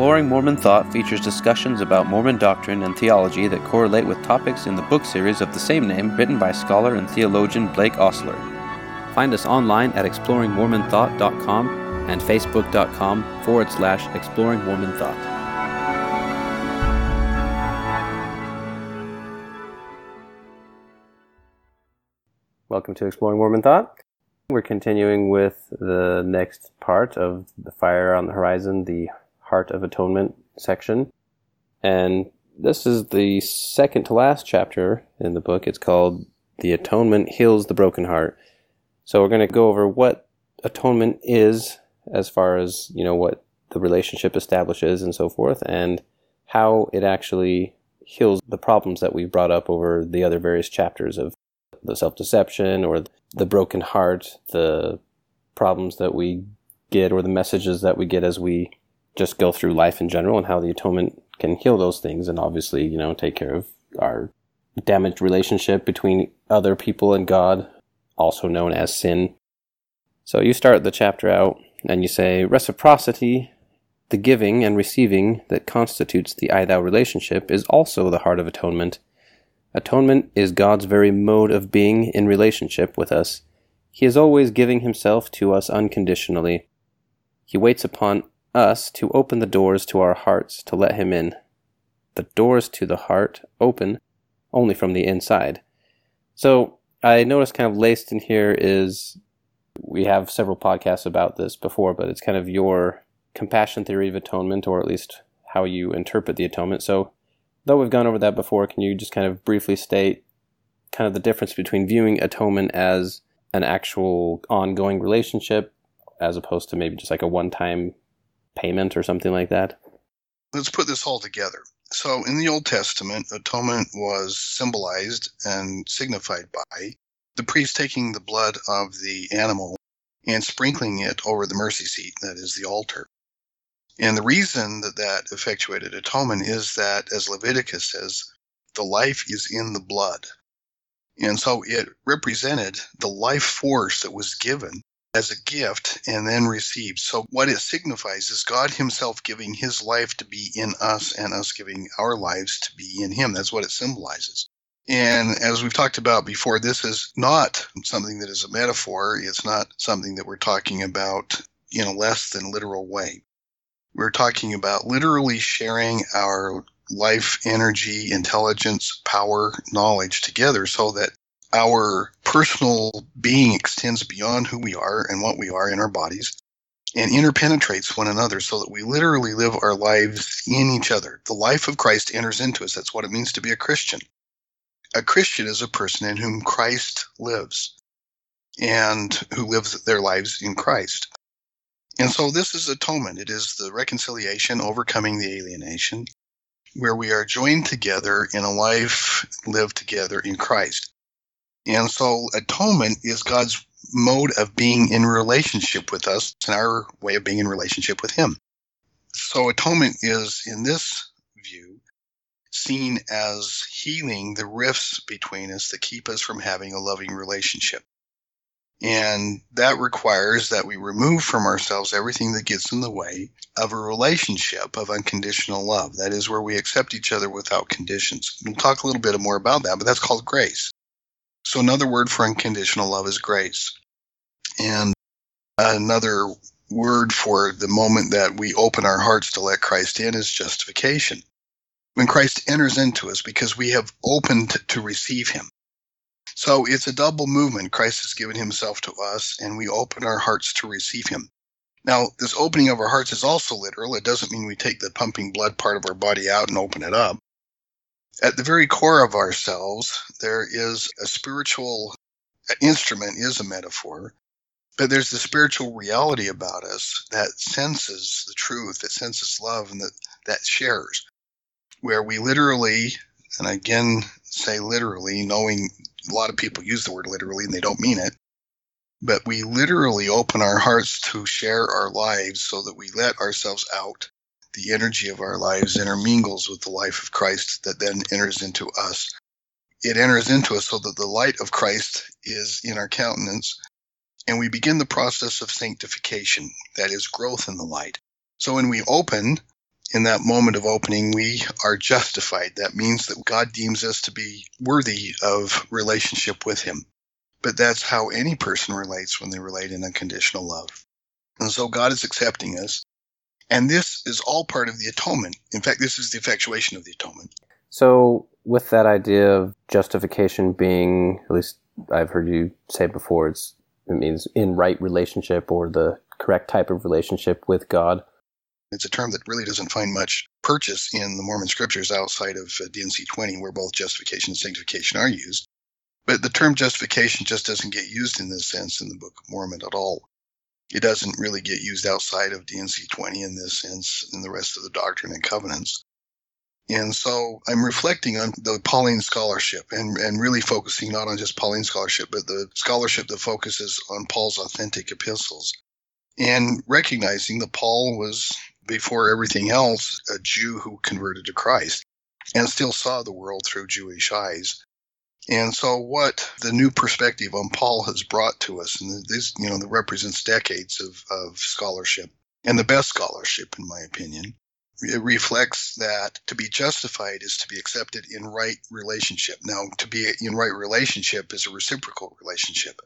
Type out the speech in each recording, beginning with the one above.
Exploring Mormon Thought features discussions about Mormon doctrine and theology that correlate with topics in the book series of the same name written by scholar and theologian Blake Ostler. Find us online at exploringmormonthought.com and facebook.com forward slash exploring Mormon Thought. Welcome to Exploring Mormon Thought. We're continuing with the next part of the Fire on the Horizon, the Heart of Atonement section. And this is the second to last chapter in the book. It's called The Atonement Heals the Broken Heart. So we're going to go over what atonement is as far as, you know, what the relationship establishes and so forth, and how it actually heals the problems that we've brought up over the other various chapters of the self deception or the broken heart, the problems that we get or the messages that we get as we just go through life in general and how the atonement can heal those things and obviously, you know, take care of our damaged relationship between other people and God, also known as sin. So you start the chapter out and you say reciprocity, the giving and receiving that constitutes the I thou relationship, is also the heart of atonement Atonement is God's very mode of being in relationship with us. He is always giving himself to us unconditionally. He waits upon us to open the doors to our hearts to let him in. The doors to the heart open only from the inside. So I noticed kind of laced in here is we have several podcasts about this before, but it's kind of your compassion theory of atonement, or at least how you interpret the atonement. So though we've gone over that before, can you just kind of briefly state kind of the difference between viewing atonement as an actual ongoing relationship as opposed to maybe just like a one time payment or something like that? Let's put this all together. So, in the Old Testament, atonement was symbolized and signified by the priest taking the blood of the animal and sprinkling it over the mercy seat, that is the altar. And the reason that that effectuated atonement is that, as Leviticus says, the life is in the blood. And so it represented the life force that was given as a gift and then received. So what it signifies is God Himself giving His life to be in us and us giving our lives to be in Him. That's what it symbolizes. And as we've talked about before, this is not something that is a metaphor. It's not something that we're talking about in a less than literal way. We're talking about literally sharing our life, energy, intelligence, power, knowledge together so that our personal being extends beyond who we are and what we are in our bodies and interpenetrates one another so that we literally live our lives in each other. The life of Christ enters into us. That's what it means to be a Christian. A Christian is a person in whom Christ lives and who lives their lives in Christ. And so this is atonement. It is the reconciliation, overcoming the alienation, where we are joined together in a life lived together in Christ. And so atonement is God's mode of being in relationship with us and our way of being in relationship with Him. So atonement is, in this view, seen as healing the rifts between us that keep us from having a loving relationship. And that requires that we remove from ourselves everything that gets in the way of a relationship of unconditional love. That is where we accept each other without conditions. We'll talk a little bit more about that, but that's called grace. So another word for unconditional love is grace. And another word for the moment that we open our hearts to let Christ in is justification. When Christ enters into us because we have opened to receive him. So it's a double movement. Christ has given himself to us, and we open our hearts to receive him. Now, this opening of our hearts is also literal. It doesn't mean we take the pumping blood part of our body out and open it up. At the very core of ourselves, there is a spiritual instrument, is a metaphor, but there's the spiritual reality about us that senses the truth, that senses love, and that, that shares, where we literally, and again say literally, knowing a lot of people use the word literally and they don't mean it. But we literally open our hearts to share our lives so that we let ourselves out. The energy of our lives intermingles with the life of Christ that then enters into us. It enters into us so that the light of Christ is in our countenance and we begin the process of sanctification, that is growth in the light. So when we open in that moment of opening, we are justified. That means that God deems us to be worthy of relationship with Him. But that's how any person relates when they relate in unconditional love. And so God is accepting us. And this is all part of the atonement. In fact, this is the effectuation of the atonement. So, with that idea of justification being, at least I've heard you say before, it's, it means in right relationship or the correct type of relationship with God. It's a term that really doesn't find much purchase in the Mormon scriptures outside of uh, D&C 20, where both justification and sanctification are used. But the term justification just doesn't get used in this sense in the Book of Mormon at all. It doesn't really get used outside of D&C 20 in this sense in the rest of the Doctrine and Covenants. And so I'm reflecting on the Pauline scholarship and, and really focusing not on just Pauline scholarship, but the scholarship that focuses on Paul's authentic epistles and recognizing that Paul was, before everything else, a Jew who converted to Christ and still saw the world through Jewish eyes. And so, what the new perspective on Paul has brought to us, and this, you know, that represents decades of, of scholarship and the best scholarship, in my opinion, it reflects that to be justified is to be accepted in right relationship. Now, to be in right relationship is a reciprocal relationship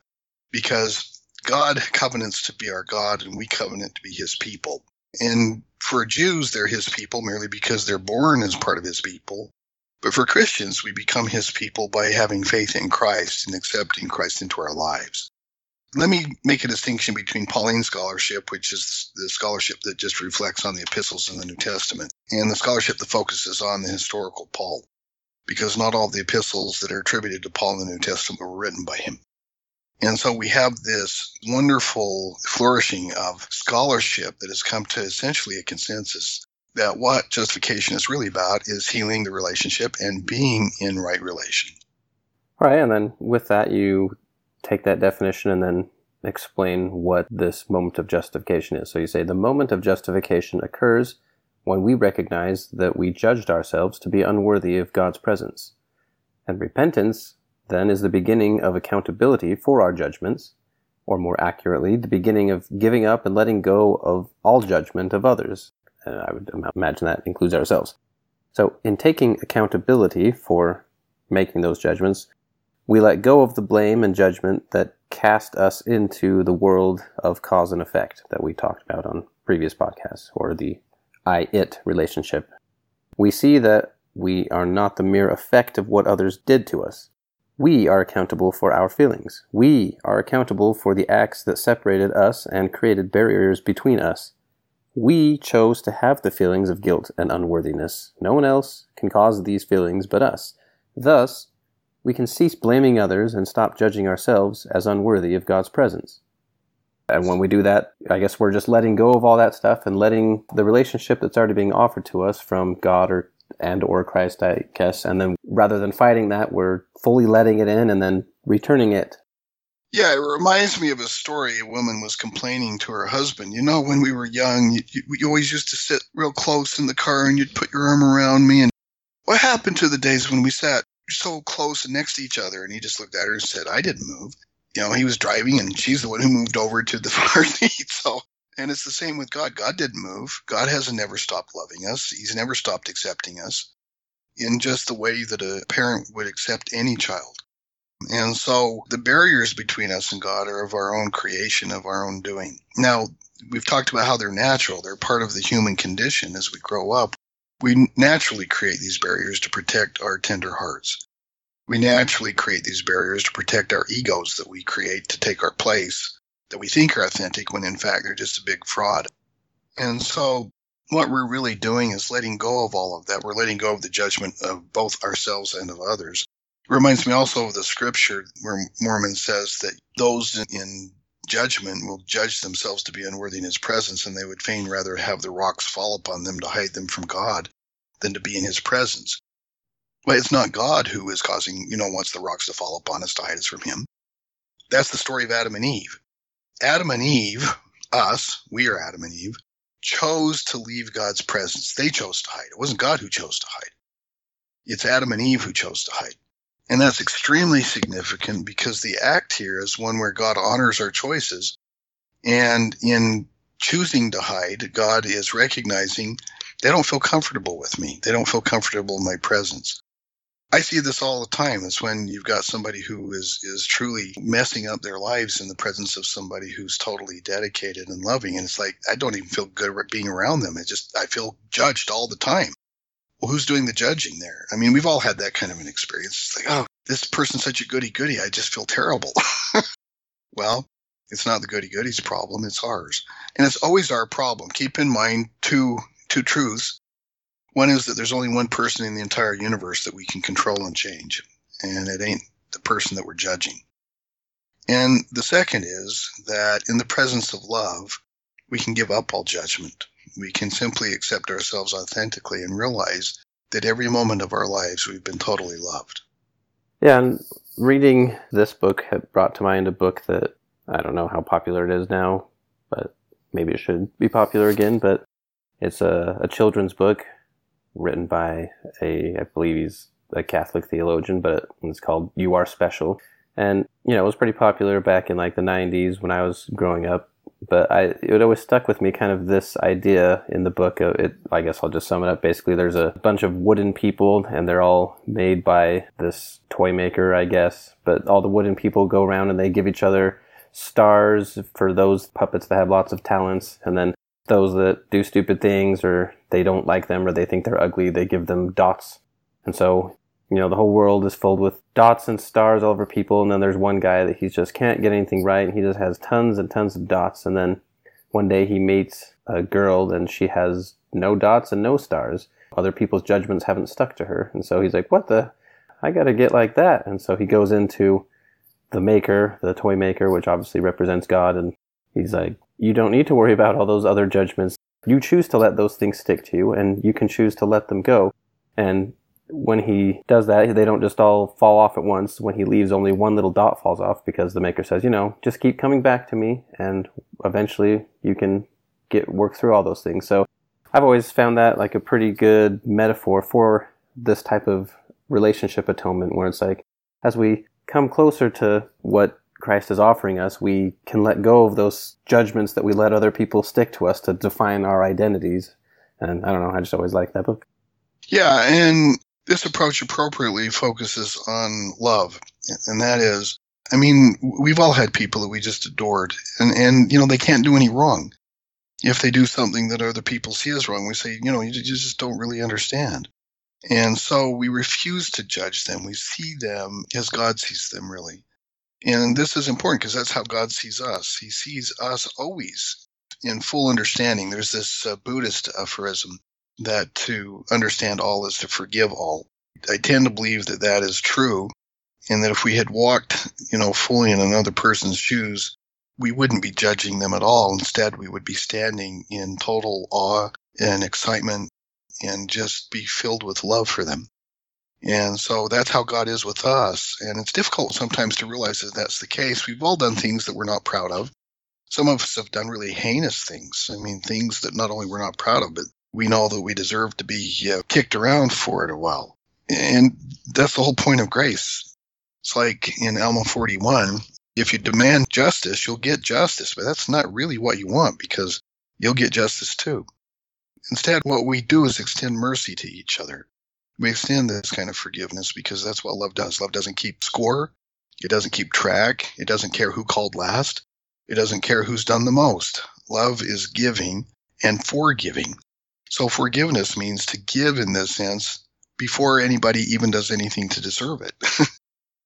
because God covenants to be our God and we covenant to be his people. And for Jews, they're his people merely because they're born as part of his people. But for Christians, we become his people by having faith in Christ and accepting Christ into our lives. Let me make a distinction between Pauline scholarship, which is the scholarship that just reflects on the epistles in the New Testament, and the scholarship that focuses on the historical Paul, because not all the epistles that are attributed to Paul in the New Testament were written by him. And so we have this wonderful flourishing of scholarship that has come to essentially a consensus that what justification is really about is healing the relationship and being in right relation. All right, and then with that, you take that definition and then explain what this moment of justification is. So you say the moment of justification occurs when we recognize that we judged ourselves to be unworthy of God's presence. And repentance then is the beginning of accountability for our judgments, or more accurately, the beginning of giving up and letting go of all judgment of others. And I would imagine that includes ourselves. So, in taking accountability for making those judgments, we let go of the blame and judgment that cast us into the world of cause and effect that we talked about on previous podcasts, or the I it relationship. We see that we are not the mere effect of what others did to us. We are accountable for our feelings. We are accountable for the acts that separated us and created barriers between us. We chose to have the feelings of guilt and unworthiness. No one else can cause these feelings but us. Thus, we can cease blaming others and stop judging ourselves as unworthy of God's presence. And when we do that, I guess we're just letting go of all that stuff and letting the relationship that's already being offered to us from God or and or Christ, I guess. And then rather than fighting that, we're fully letting it in and then returning it. Yeah, it reminds me of a story. A woman was complaining to her husband. You know, when we were young, you, you, you always used to sit real close in the car and you'd put your arm around me. And what happened to the days when we sat so close and next to each other? And he just looked at her and said, I didn't move. You know, he was driving and she's the one who moved over to the far seat. So and it's the same with God. God didn't move. God hasn't never stopped loving us. He's never stopped accepting us in just the way that a parent would accept any child. And so the barriers between us and God are of our own creation, of our own doing. Now, we've talked about how they're natural. They're part of the human condition as we grow up. We naturally create these barriers to protect our tender hearts. We naturally create these barriers to protect our egos that we create to take our place that we think are authentic when in fact they're just a big fraud. And so what we're really doing is letting go of all of that. We're letting go of the judgment of both ourselves and of others. Reminds me also of the scripture where Mormon says that those in judgment will judge themselves to be unworthy in his presence, and they would fain rather have the rocks fall upon them to hide them from God than to be in his presence. But it's not God who is causing, you know, wants the rocks to fall upon us to hide us from him. That's the story of Adam and Eve. Adam and Eve, us, we are Adam and Eve, chose to leave God's presence. They chose to hide. It wasn't God who chose to hide. It's Adam and Eve who chose to hide. And that's extremely significant because the act here is one where God honors our choices. And in choosing to hide, God is recognizing They don't feel comfortable with me. They don't feel comfortable in my presence. I see this all the time. It's when you've got somebody who is is truly messing up their lives in the presence of somebody who's totally dedicated and loving, and it's like I don't even feel good being around them. It just I feel judged all the time. Well, who's doing the judging there? I mean, we've all had that kind of an experience. It's like, oh, this person's such a goody goody. I just feel terrible. well, it's not the goody goody's problem. It's ours, and it's always our problem. Keep in mind two two truths one is that there's only one person in the entire universe that we can control and change, and it ain't the person that we're judging. And the second is that in the presence of love, we can give up all judgment. We can simply accept ourselves authentically and realize that every moment of our lives we've been totally loved. Yeah, and reading this book brought to mind a book that I don't know how popular it is now, but maybe it should be popular again. But it's a, a children's book written by a, I believe he's a Catholic theologian, but it's called You Are Special. And, you know, it was pretty popular back in like the 90s when I was growing up. But I, it always stuck with me kind of this idea in the book of it. I guess I'll just sum it up. Basically, there's a bunch of wooden people and they're all made by this toy maker, I guess. But all the wooden people go around and they give each other stars for those puppets that have lots of talents. And then those that do stupid things or they don't like them or they think they're ugly, they give them dots. And so, you know, the whole world is filled with dots and stars all over people. And then there's one guy that he just can't get anything right. And he just has tons and tons of dots. And then one day he meets a girl and she has no dots and no stars. Other people's judgments haven't stuck to her. And so he's like, what the? I got to get like that. And so he goes into the maker, the toy maker, which obviously represents God. And he's like, you don't need to worry about all those other judgments. You choose to let those things stick to you, and you can choose to let them go. And when he does that, they don't just all fall off at once. When he leaves, only one little dot falls off because the maker says, you know, just keep coming back to me, and eventually you can get work through all those things. So I've always found that like a pretty good metaphor for this type of relationship atonement, where it's like as we come closer to what Christ is offering us, we can let go of those judgments that we let other people stick to us to define our identities. And I don't know, I just always like that book. Yeah, and this approach appropriately focuses on love. And that is, I mean, we've all had people that we just adored, and, and you know, they can't do any wrong. If they do something that other people see as wrong, we say, you know, you just don't really understand. And so we refuse to judge them. We see them as God sees them, really. And this is important because that's how God sees us. He sees us always in full understanding. There's this uh, Buddhist aphorism that to understand all is to forgive all. I tend to believe that that is true, and that if we had walked, you know, fully in another person's shoes, we wouldn't be judging them at all. Instead, we would be standing in total awe and excitement and just be filled with love for them. And so that's how God is with us. And it's difficult sometimes to realize that that's the case. We've all done things that we're not proud of. Some of us have done really heinous things. I mean, things that not only we're not proud of, but we know that we deserve to be uh, kicked around for it a while. And that's the whole point of grace. It's like in Alma 41, if you demand justice, you'll get justice, but that's not really what you want because you'll get justice too. Instead, what we do is extend mercy to each other we extend this kind of forgiveness because that's what love does. Love doesn't keep score. It doesn't keep track. It doesn't care who called last. It doesn't care who's done the most. Love is giving and forgiving. So forgiveness means to give in this sense before anybody even does anything to deserve it.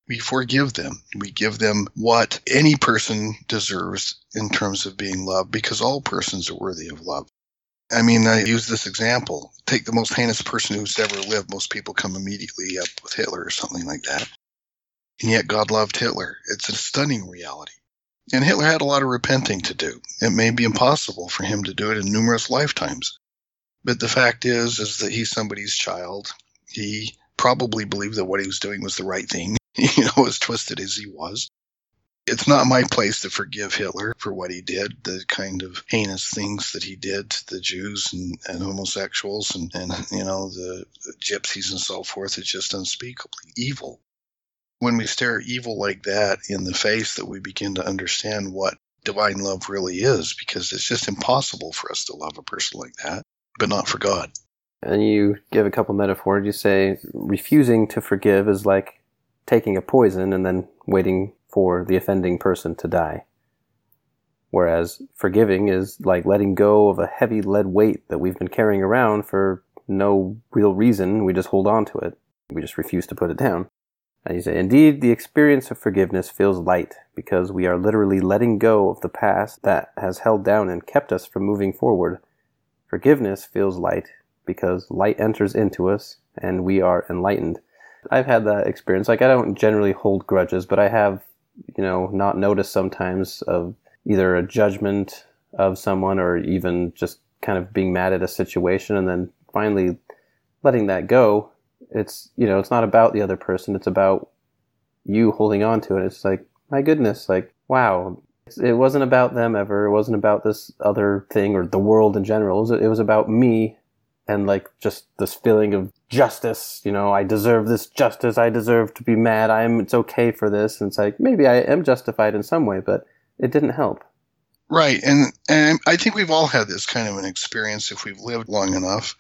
we forgive them. We give them what any person deserves in terms of being loved because all persons are worthy of love. I mean, I use this example. Take the most heinous person who's ever lived. Most people come immediately up with Hitler or something like that. And yet God loved Hitler. It's a stunning reality. And Hitler had a lot of repenting to do. It may be impossible for him to do it in numerous lifetimes. But the fact is, is that he's somebody's child. He probably believed that what he was doing was the right thing, you know, as twisted as he was it's not my place to forgive Hitler for what he did, the kind of heinous things that he did to the Jews and, and homosexuals and, and, you know, the gypsies and so forth. It's just unspeakably evil. When we stare evil like that in the face, that we begin to understand what divine love really is, because it's just impossible for us to love a person like that, but not for God. And you give a couple metaphors. You say refusing to forgive is like taking a poison and then waiting for the offending person to die. Whereas forgiving is like letting go of a heavy lead weight that we've been carrying around for no real reason. We just hold on to it. We just refuse to put it down. And you say, Indeed, the experience of forgiveness feels light because we are literally letting go of the past that has held down and kept us from moving forward. Forgiveness feels light because light enters into us and we are enlightened. I've had that experience. Like, I don't generally hold grudges, but I have, you know, not noticed sometimes of either a judgment of someone or even just kind of being mad at a situation and then finally letting that go. It's, you know, it's not about the other person. It's about you holding on to it. It's like, my goodness, like, wow. It wasn't about them ever. It wasn't about this other thing or the world in general. It was, it was about me and like just this feeling of justice. You know, I deserve this justice. I deserve to be mad. I'm, it's okay for this. And it's like, maybe I am justified in some way, but it didn't help. Right. And, and I think we've all had this kind of an experience if we've lived long enough.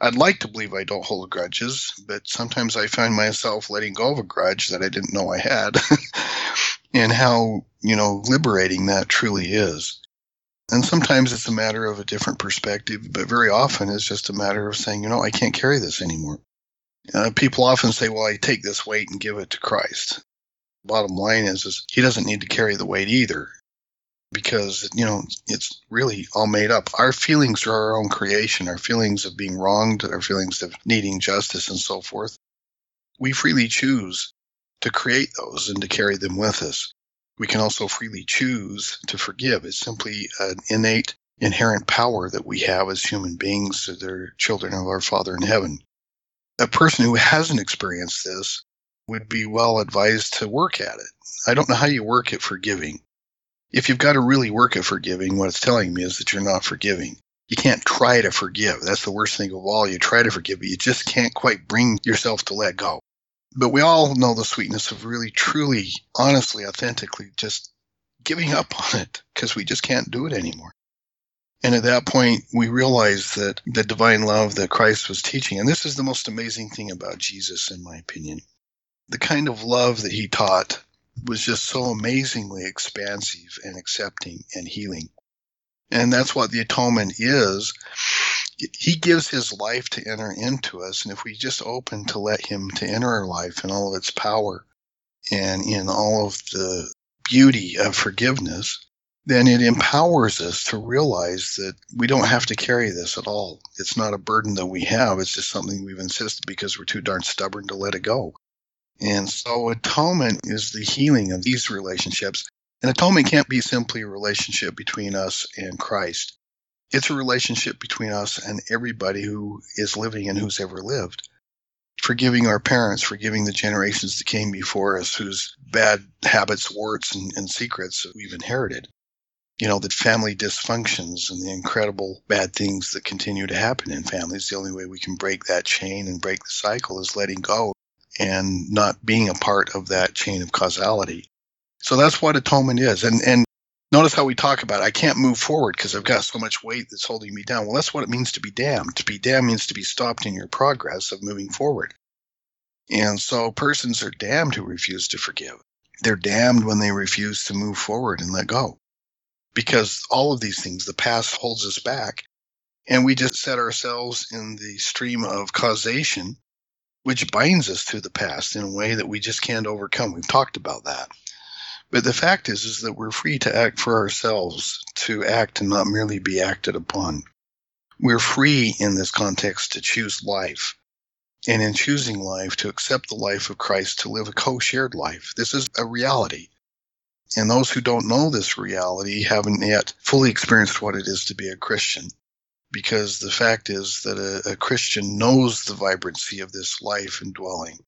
I'd like to believe I don't hold grudges, but sometimes I find myself letting go of a grudge that I didn't know I had and how, you know, liberating that truly is. And sometimes it's a matter of a different perspective, but very often it's just a matter of saying, you know, I can't carry this anymore. Uh, people often say, well, I take this weight and give it to Christ. Bottom line is, is he doesn't need to carry the weight either because, you know, it's really all made up. Our feelings are our own creation, our feelings of being wronged, our feelings of needing justice and so forth. We freely choose to create those and to carry them with us. We can also freely choose to forgive. It's simply an innate, inherent power that we have as human beings that are children of our Father in heaven. A person who hasn't experienced this would be well advised to work at it. I don't know how you work at forgiving. If you've got to really work at forgiving, what it's telling me is that you're not forgiving. You can't try to forgive. That's the worst thing of all. You try to forgive, but you just can't quite bring yourself to let go. But we all know the sweetness of really, truly, honestly, authentically just giving up on it because we just can't do it anymore. And at that point, we realize that the divine love that Christ was teaching, and this is the most amazing thing about Jesus, in my opinion, the kind of love that he taught was just so amazingly expansive and accepting and healing. And that's what the atonement is. He gives his life to enter into us. And if we just open to let him to enter our life in all of its power and in all of the beauty of forgiveness, then it empowers us to realize that we don't have to carry this at all. It's not a burden that we have. It's just something we've insisted because we're too darn stubborn to let it go. And so atonement is the healing of these relationships. And atonement can't be simply a relationship between us and Christ. It's a relationship between us and everybody who is living and who's ever lived. Forgiving our parents, forgiving the generations that came before us whose bad habits, warts, and, and secrets we've inherited. You know, the family dysfunctions and the incredible bad things that continue to happen in families. The only way we can break that chain and break the cycle is letting go and not being a part of that chain of causality. So that's what atonement is. And and notice how we talk about it. I can't move forward because I've got so much weight that's holding me down. Well, that's what it means to be damned. To be damned means to be stopped in your progress of moving forward. And so persons are damned who refuse to forgive. They're damned when they refuse to move forward and let go. Because all of these things, the past holds us back. And we just set ourselves in the stream of causation which binds us to the past in a way that we just can't overcome. We've talked about that. But the fact is, is that we're free to act for ourselves, to act and not merely be acted upon. We're free in this context to choose life. And in choosing life, to accept the life of Christ, to live a co shared life. This is a reality. And those who don't know this reality haven't yet fully experienced what it is to be a Christian because the fact is that a, a, Christian knows the vibrancy of this life and dwelling,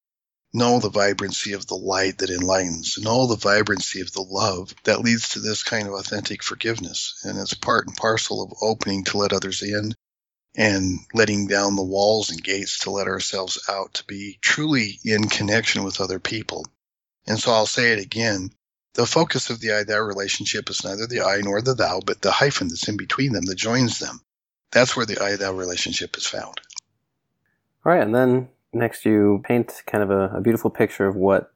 know the vibrancy of the light that enlightens, know the vibrancy of the love that leads to this kind of authentic forgiveness. And it's part and parcel of opening to let others in and letting down the walls and gates to let ourselves out to be truly in connection with other people. And so I'll say it again. The focus of the I thou relationship is neither the I nor the thou, but the hyphen that's in between them that joins them. That's where the I thou relationship is found. All right, and then next you paint kind of a, a beautiful picture of what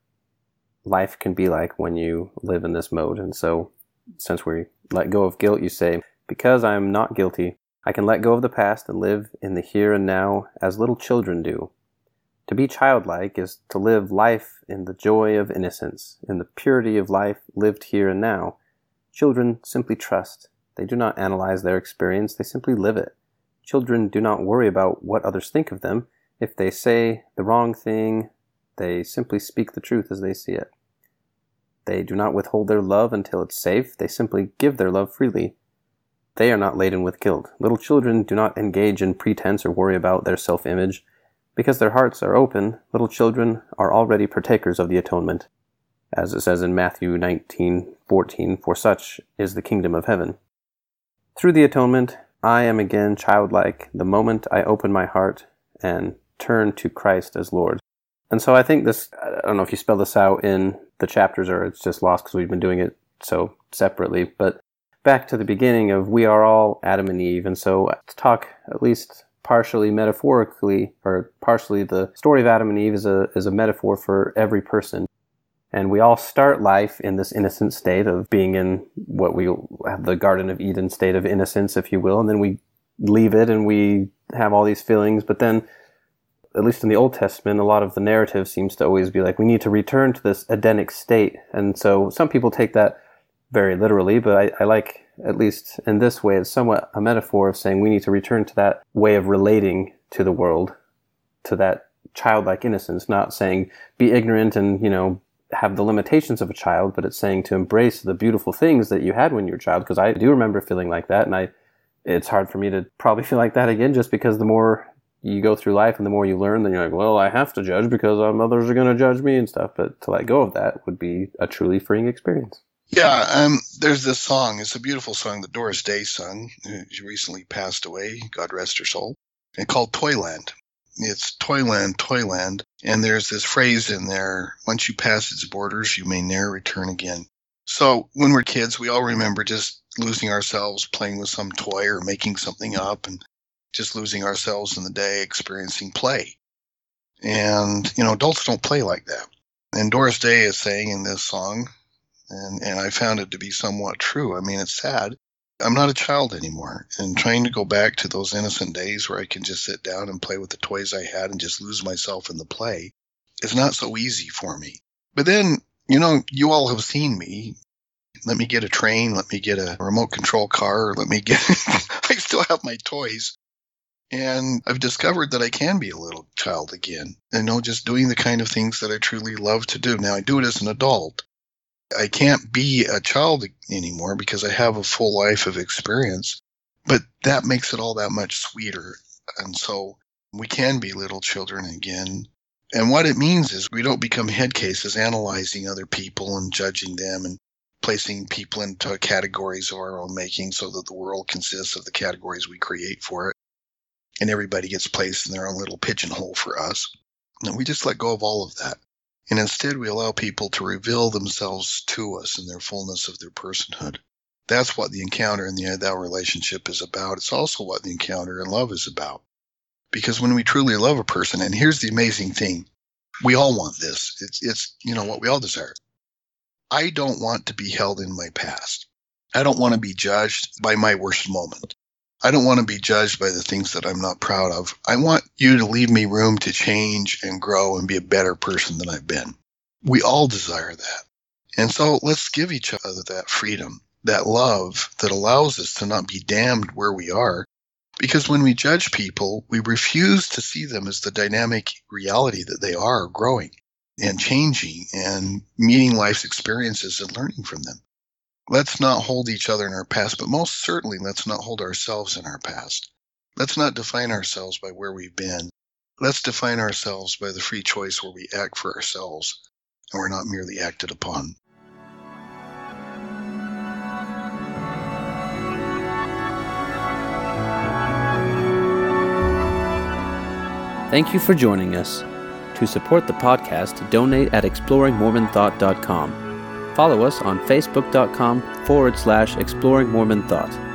life can be like when you live in this mode. And so, since we let go of guilt, you say, Because I am not guilty, I can let go of the past and live in the here and now as little children do. To be childlike is to live life in the joy of innocence, in the purity of life lived here and now. Children simply trust. They do not analyze their experience, they simply live it. Children do not worry about what others think of them. If they say the wrong thing, they simply speak the truth as they see it. They do not withhold their love until it's safe. They simply give their love freely. They are not laden with guilt. Little children do not engage in pretense or worry about their self image. Because their hearts are open, little children are already partakers of the atonement. As it says in Matthew 19:14, for such is the kingdom of heaven. Through the atonement, I am again childlike the moment I open my heart and turn to Christ as Lord. And so I think this, I don't know if you spell this out in the chapters or it's just lost because we've been doing it so separately, but back to the beginning of we are all Adam and Eve. And so to talk at least partially metaphorically or partially the story of Adam and Eve is a, is a metaphor for every person. And we all start life in this innocent state of being in what we have the Garden of Eden state of innocence, if you will. And then we leave it and we have all these feelings, but then at least in the Old Testament, a lot of the narrative seems to always be like, we need to return to this Edenic state. And so some people take that very literally, but I, I, like, at least in this way, it's somewhat a metaphor of saying we need to return to that way of relating to the world, to that childlike innocence, not saying be ignorant and, you know, have the limitations of a child, but it's saying to embrace the beautiful things that you had when you were a child. Because I do remember feeling like that, and I, it's hard for me to probably feel like that again, just because the more you go through life and the more you learn, then you're like, well, I have to judge because um, others are going to judge me and stuff. But to let go of that would be a truly freeing experience. Yeah, um, there's this song. It's a beautiful song that Doris Day sung. She recently passed away. God rest her soul. And called Toyland. It's Toyland, Toyland. And there's this phrase in there once you pass its borders, you may ne'er return again. So when we're kids, we all remember just losing ourselves playing with some toy or making something up and just losing ourselves in the day, experiencing play. And, you know, adults don't play like that. And Doris Day is saying in this song, and, and I found it to be somewhat true. I mean, it's sad. I'm not a child anymore. And trying to go back to those innocent days where I can just sit down and play with the toys I had and just lose myself in the play is not so easy for me. But then, you know, you all have seen me. Let me get a train. Let me get a remote control car. Let me get, I still have my toys. And I've discovered that I can be a little child again. You know, just doing the kind of things that I truly love to do. Now, I do it as an adult. I can't be a child anymore because I have a full life of experience. But that makes it all that much sweeter. And so we can be little children again. And what it means is we don't become head cases analyzing other people and judging them and placing people into categories of our own making so that the world consists of the categories we create for it and everybody gets placed in their own little pigeonhole for us. And we just let go of all of that. And instead, we allow people to reveal themselves to us in their fullness of their personhood. That's what the encounter in the thou relationship is about. It's also what the encounter in love is about. Because when we truly love a person, and here's the amazing thing, we all want this. It's, it's, you know, what we all desire. I don't want to be held in my past. I don't want to be judged by my worst moment. I don't want to be judged by the things that I'm not proud of. I want you to leave me room to change and grow and be a better person than I've been. We all desire that. And so let's give each other that freedom, that love that allows us to not be damned where we are. Because when we judge people, we refuse to see them as the dynamic reality that they are growing and changing and meeting life's experiences and learning from them. Let's not hold each other in our past, but most certainly let's not hold ourselves in our past. Let's not define ourselves by where we've been. Let's define ourselves by the free choice where we act for ourselves and we're not merely acted upon. Thank you for joining us. To support the podcast, donate at exploringmormonthought.com. Follow us on facebook.com forward slash exploring Mormon thought.